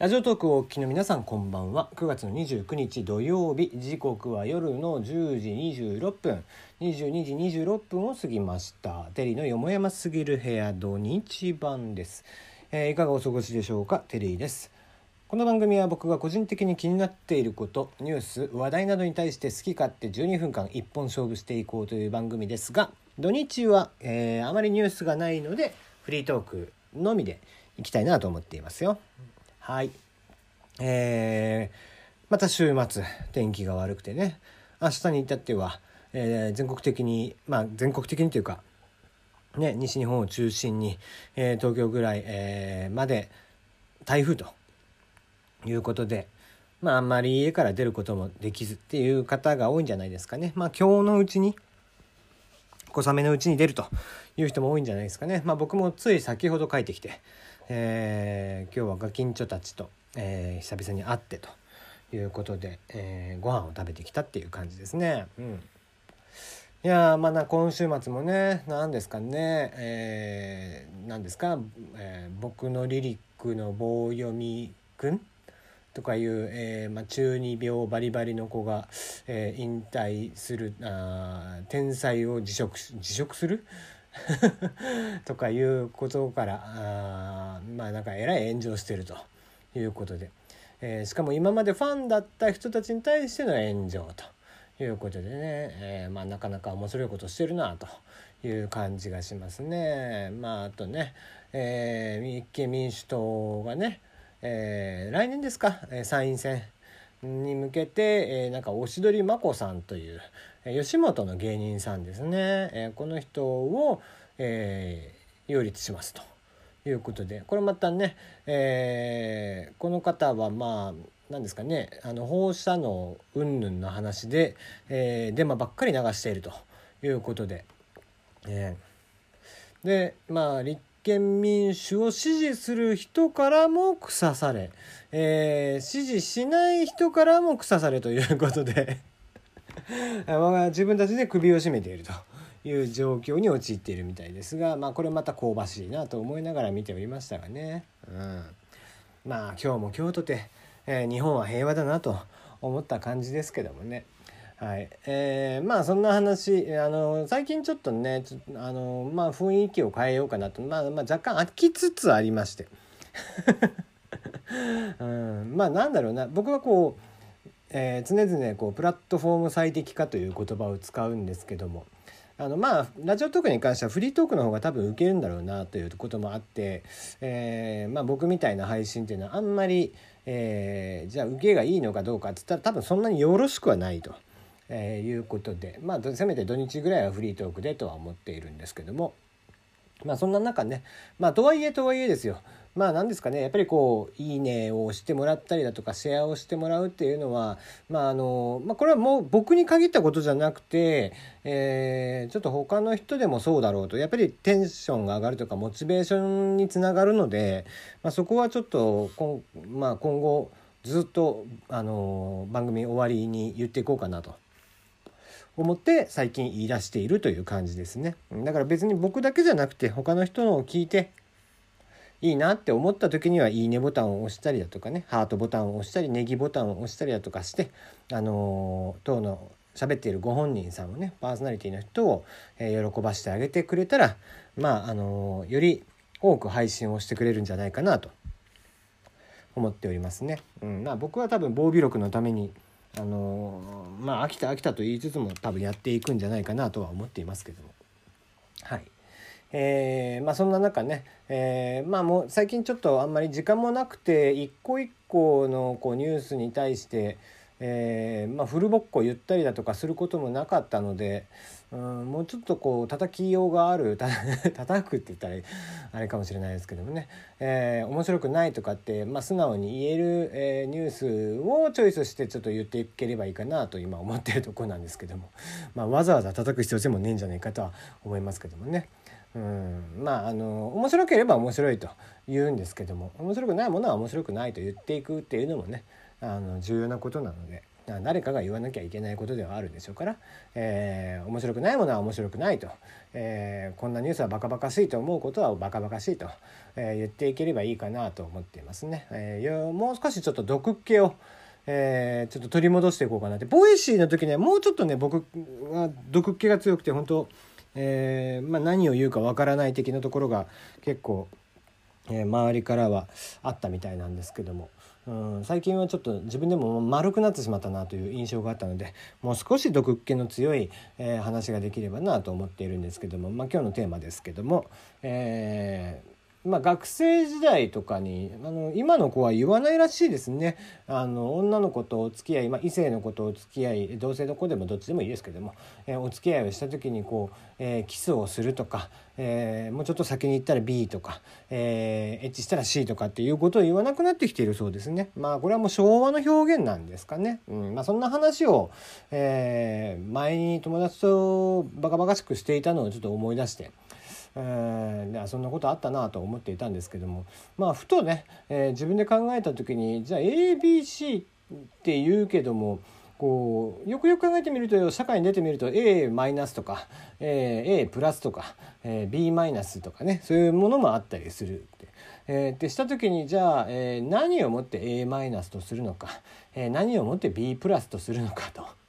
ラジオトークをお聞きの皆さんこんばんは。9月の29日土曜日時刻は夜の10時26分。22時26分を過ぎました。テリーのよもやますぎる部屋土日版です、えーいかがお過ごしでしょうか？テリーです。この番組は僕が個人的に気になっていることニュース話題などに対して好き勝手12分間一本勝負していこうという番組ですが土日は、えーあまりニュースがないのでフリートークのみでいきたいなと思っていますよ。はいえーまた週末天気が悪くてね明日に至っては、えー全国的にまあ全国的にというかね、西日本を中心に、えー東京ぐらい、えーまで台風ということで、まあ、あんまり家から出ることもできずっていう方が多いんじゃないですかね。まあ、今日のうちに小雨のうちに出るという人も多いんじゃないですかね。まあ、僕もつい先ほど帰ってきて、えー今日はガキンチョたちと、えー久々に会ってということで、えーご飯を食べてきたっていう感じですね。うんいやーまあな今週末もね何ですかねえー、何ですか、えー僕のリリックの棒読みくんとかいう、えーまあ、中二病バリバリの子が、えー引退するあー天才を辞職し辞職する とかいうことからあまあなんかえらい炎上してるということで、えーしかも今までファンだった人たちに対しての炎上ということでね、えーまあ、なかなか面白いことしてるなという感じがしますね。まあ、あとね、えー立憲民主党がね、えー来年ですか、参院選に向けて、えなんかおしどりまこさんという、吉本の芸人さんですね、えこの人を、えー擁立しますということで。これまたね、えこの方はまあ何ですかねあの放射能云々の話で、えーデマばっかり流しているということで、えーでまあ立憲民主を支持する人からも腐され、えー支持しない人からも腐されということで。自分たちで首を絞めているという状況に陥っているみたいですが、まあ、これまた香ばしいなと思いながら見ておりましたがね、うん、まあ今日も今日とて、えー日本は平和だなと思った感じですけどもね。はい。えーまあそんな話あの最近ちょっとねあの、まあ、雰囲気を変えようかなと、まあまあ、若干飽きつつありまして、うん、まあなんだろうな。僕はこうえー常々こうプラットフォーム最適化という言葉を使うんですけどもあのまあラジオトークに関してはフリートークの方が多分受けるんだろうなということもあって、えーまあ、僕みたいな配信っていうのはあんまり、えーじゃあ受けがいいのかどうかって言ったら多分そんなによろしくはないと、えいうことでまあせめて土日ぐらいはフリートークでとは思っているんですけども。まあそんな中ねまあとはいえとはいえですよまあ何ですかね。やっぱりこう「いいね」をしてもらったりだとかシェアをしてもらうっていうのはまああの、まあ、これはもう僕に限ったことじゃなくて、えーちょっと他の人でもそうだろうと。やっぱりテンションが上がるとかモチベーションにつながるので、まあ、そこはちょっと今,、まあ、今後ずっとあの番組終わりに言っていこうかなと。思って最近言い出しているという感じですね。だから別に僕だけじゃなくて他の人のを聞いていいなって思った時には「いいね」ボタンを押したりだとかねハートボタンを押したりネギボタンを押したりだとかしてあの当の喋っているご本人さんをねパーソナリティの人を、え喜ばしてあげてくれたらまああのより多く配信をしてくれるんじゃないかなと思っておりますね。うん、まあ僕は多分防備力のためにあのまあ飽きた飽きたと言いつつも多分やっていくんじゃないかなとは思っていますけどもはい。えーまあそんな中ね、えーまあもう最近ちょっとあんまり時間もなくて一個一個のこうニュースに対して、えーまあ、フルボッコ言ったりだとかすることもなかったので、うん、もうちょっとこう叩きようがあるた 叩くって言ったらあれかもしれないですけどもね、えー面白くないとかって、まあ、素直に言える、えーニュースをチョイスしてちょっと言っていければいいかなと今思ってるとこなんですけども、まあ、わざわざ叩く必要性もねえんじゃないかとは思いますけどもね。うん、まああの面白ければ面白いと言うんですけども面白くないものは面白くないと言っていくっていうのもねあの重要なことなので、誰かが言わなきゃいけないことではあるでしょうから、えー、面白くないものは面白くないと、えー、こんなニュースはバカバカしいと思うことはバカバカしいと、えー、言っていければいいかなと思っていますね。えー、もう少しちょっと毒気をえー、ちょっと取り戻していこうかなって Voicy の時にはもうちょっとね僕は毒気が強くて本当、えーまあ、何を言うかわからない的なところが結構、えー、周りからはあったみたいなんですけども、うん、最近はちょっと自分でも丸くなってしまったなという印象があったのでもう少し毒気の強い、えー、話ができればなと思っているんですけども、まあ、今日のテーマですけども、えーまあ、学生時代とかにあの今の子は言わないらしいですねあの女の子とお付き合い、まあ、異性の子とお付き合い同性の子でもどっちでもいいですけども、えー、お付き合いをした時にこう、えー、キスをするとか、えー、もうちょっと先に行ったら B とか、え、エッチしたら C とかっていうことを言わなくなってきているそうですねまあこれはもう昭和の表現なんですかね、うんまあ、そんな話を、え、前に友達とバカバカしくしていたのをちょっと思い出して。えー、そんなことあったなと思っていたんですけどもまあふとね、えー、自分で考えた時にじゃあ ABC って言うけどもこうよくよく考えてみると社会に出てみると A マイナスとか、えー、A プラスとか、えー、B マイナスとかねそういうものもあったりする。えー、でした時にじゃあ、えー、何をもって A マイナスとするのか、えー、何をもって B プラスとするのかと。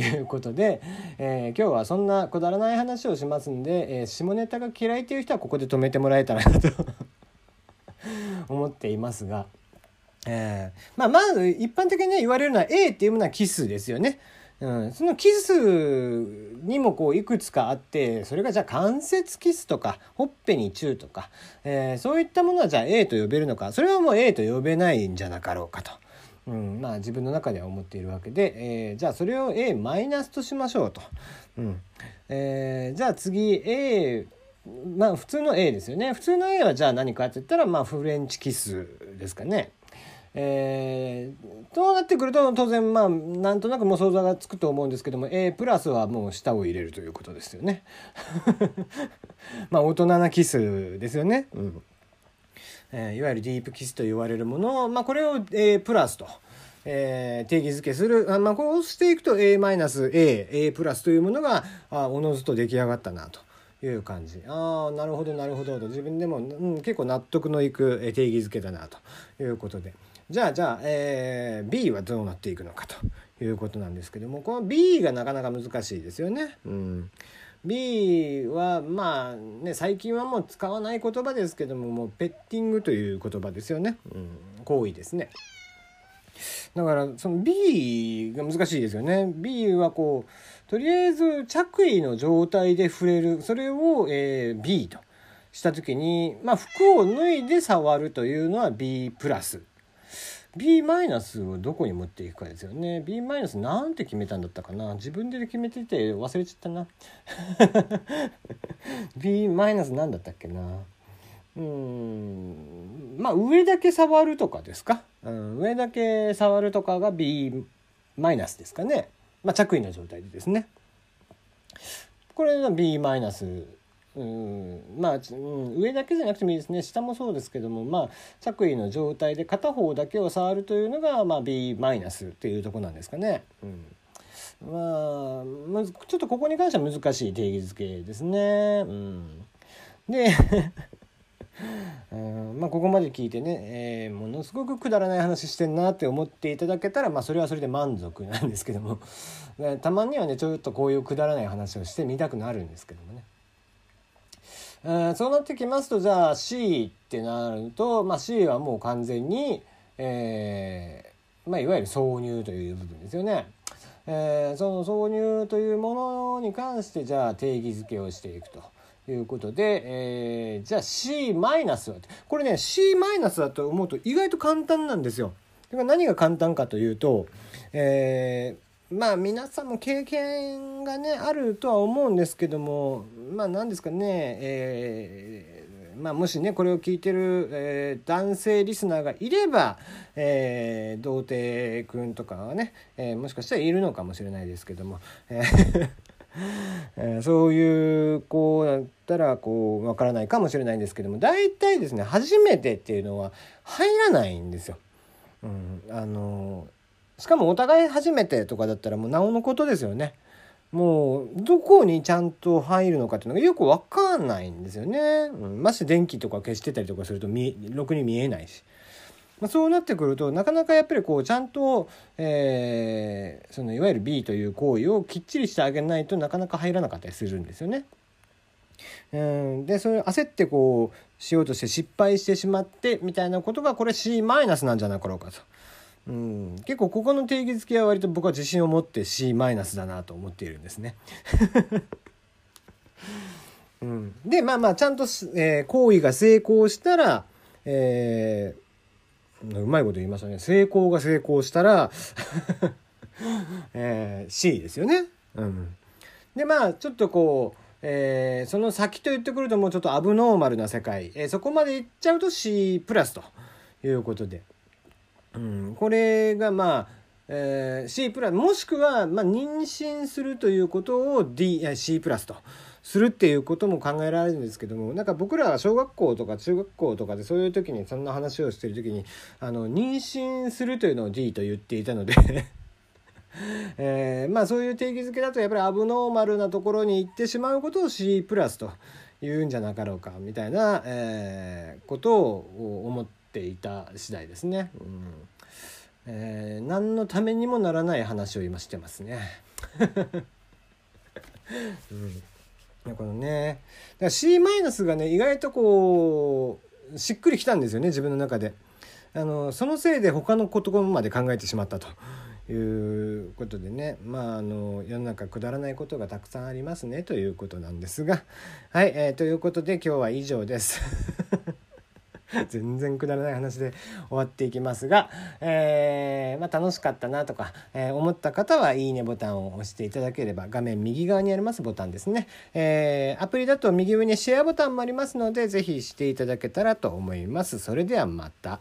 いうことで、えー、今日はそんなくだらない話をしますんで、えー、下ネタが嫌いという人はここで止めてもらえたらなと 思っていますが、えー、まあまず一般的に、ね、言われるのは A っていうものはキスですよね。うん、そのキスにもこういくつかあってそれがじゃあ関節キスとかほっぺにチューとか、えー、そういったものはじゃあ A と呼べるのかそれはもう A と呼べないんじゃなかろうかと。うん、まあ自分の中では思っているわけで、えー、じゃあそれを A マイナスとしましょうと。うんえー、じゃあ次 A まあ普通の A ですよね。普通の A はじゃあ何かって言ったらまあフレンチキスですかね。えー、となってくると当然まあなんとなくもう想像がつくと思うんですけども A プラスはもう舌を入れるということですよね。まあ大人なキスですよね。うんえー、いわゆるディープキスと言われるものを、まあ、これを、えー、プラスと。えー、定義づけする。あまあ、こうしていくと A マイナス A、A プラスというものが、あおのずと出来上がったなという感じ。ああ、なるほど、なるほどと。自分でも、うん、結構納得のいく定義づけだなということで。じゃあ、じゃあ、えー、B はどうなっていくのかということなんですけども、この B がなかなか難しいですよね。うん。B はまあね最近はもう使わない言葉ですけどももうペッティングという言葉ですよね、うん、行為ですね。だからその B が難しいですよね。B はこうとりあえず着衣の状態で触れる。それを、えー、B とした時に、まあ、服を脱いで触るというのは B プラス。B マイナスをどこに持っていくかですよね。B マイナスなんて決めたんだったかな。自分で決めてて忘れちゃったな。B マイナス何だったっけな。うん。まあ上だけ触るとかですか、うん、上だけ触るとかが B マイナスですかね。まあ着衣の状態でですね。これが B マイナスうん。まあ、うん、上だけじゃなくてもいいですね。下もそうですけどもまあ着衣の状態で片方だけを触るというのが、まあ、B マイナスっていうとこなんですかね。うん。まあ、まずちょっとここに関しては難しい定義づけですね。うん、で うん。まあ、ここまで聞いてね、えー、ものすごくくだらない話してんなって思っていただけたら、まあ、それはそれで満足なんですけども。たまにはねちょっとこういうくだらない話をしてみたくなるんですけどもね。えー、そうなってきますとじゃあ C ってなると、まあ、C はもう完全に、えーまあ、いわゆる挿入という部分ですよね。えー、その挿入というものに関してじゃあ定義づけをしていくと。いうことで、えー、じゃあ C マイナスはこれね C マイナスだと思うと意外と簡単なんですよ。何が簡単かというと、えまあ皆さんも経験がねあるとは思うんですけどもまあ何ですかねえー、まあもしねこれを聞いてる、えー、男性リスナーがいれば、えー、童貞くんとかはね、えー、もしかしたらいるのかもしれないですけども、えーえー、そういう子だったらこうわからないかもしれないんですけども大体ですね初めてっていうのは入らないんですよ。うん、あのしかもお互い初めてとかだったらもうなおのことですよね。もうどこにちゃんと入るのかっていうのがよく分かんないんですよね。うん、まして電気とか消してたりとかすると見ろくに見えないし。まあ、そうなってくるとなかなかやっぱりこうちゃんと、えー、そのいわゆる B という行為をきっちりしてあげないとなかなか入らなかったりするんですよね。うん、でそれ焦ってこうしようとして失敗してしまってみたいなことがこれ C マイナスなんじゃなかろうかと。うん、結構ここの定義づけは割と僕は自信を持って C マイナスだなと思っているんですね。うん、でまあまあちゃんと、えー、行為が成功したら、えー、うまいこと言いましたね。成功が成功したら、えー、C ですよね。うん、でまあちょっとこうえー、その先と言ってくるともうちょっとアブノーマルな世界、えー、そこまでいっちゃうと C プラスということで、うん、これがまあ、えー、C プラスもしくは、まあ、妊娠するということを D C プラスと。するっていうことも考えられるんですけどもなんか僕らは小学校とか中学校とかでそういう時にそんな話をしてる時にあの妊娠するというのを D と言っていたので えー、まあそういう定義づけだとやっぱりアブノーマルなところに行ってしまうことを C プラスと言うんじゃなかろうかみたいな、えー、ことを思ってていた次第ですね。うんえー、何のためにもならない話を今してますね。うん、このねだから C マイナスがね意外とこうしっくりきたんですよね自分の中で。あのそのせいで他の言葉まで考えてしまったと。いうことでねまああの世の中くだらないことがたくさんありますねということなんですがはい、えー、ということで今日は以上です。全然くだらない話で終わっていきますが、えー、まあ、楽しかったなとか、えー、思った方はいいねボタンを押していただければ画面右側にありますボタンですね、えー、アプリだと右上にシェアボタンもありますので是非していただけたらと思います。それではまた。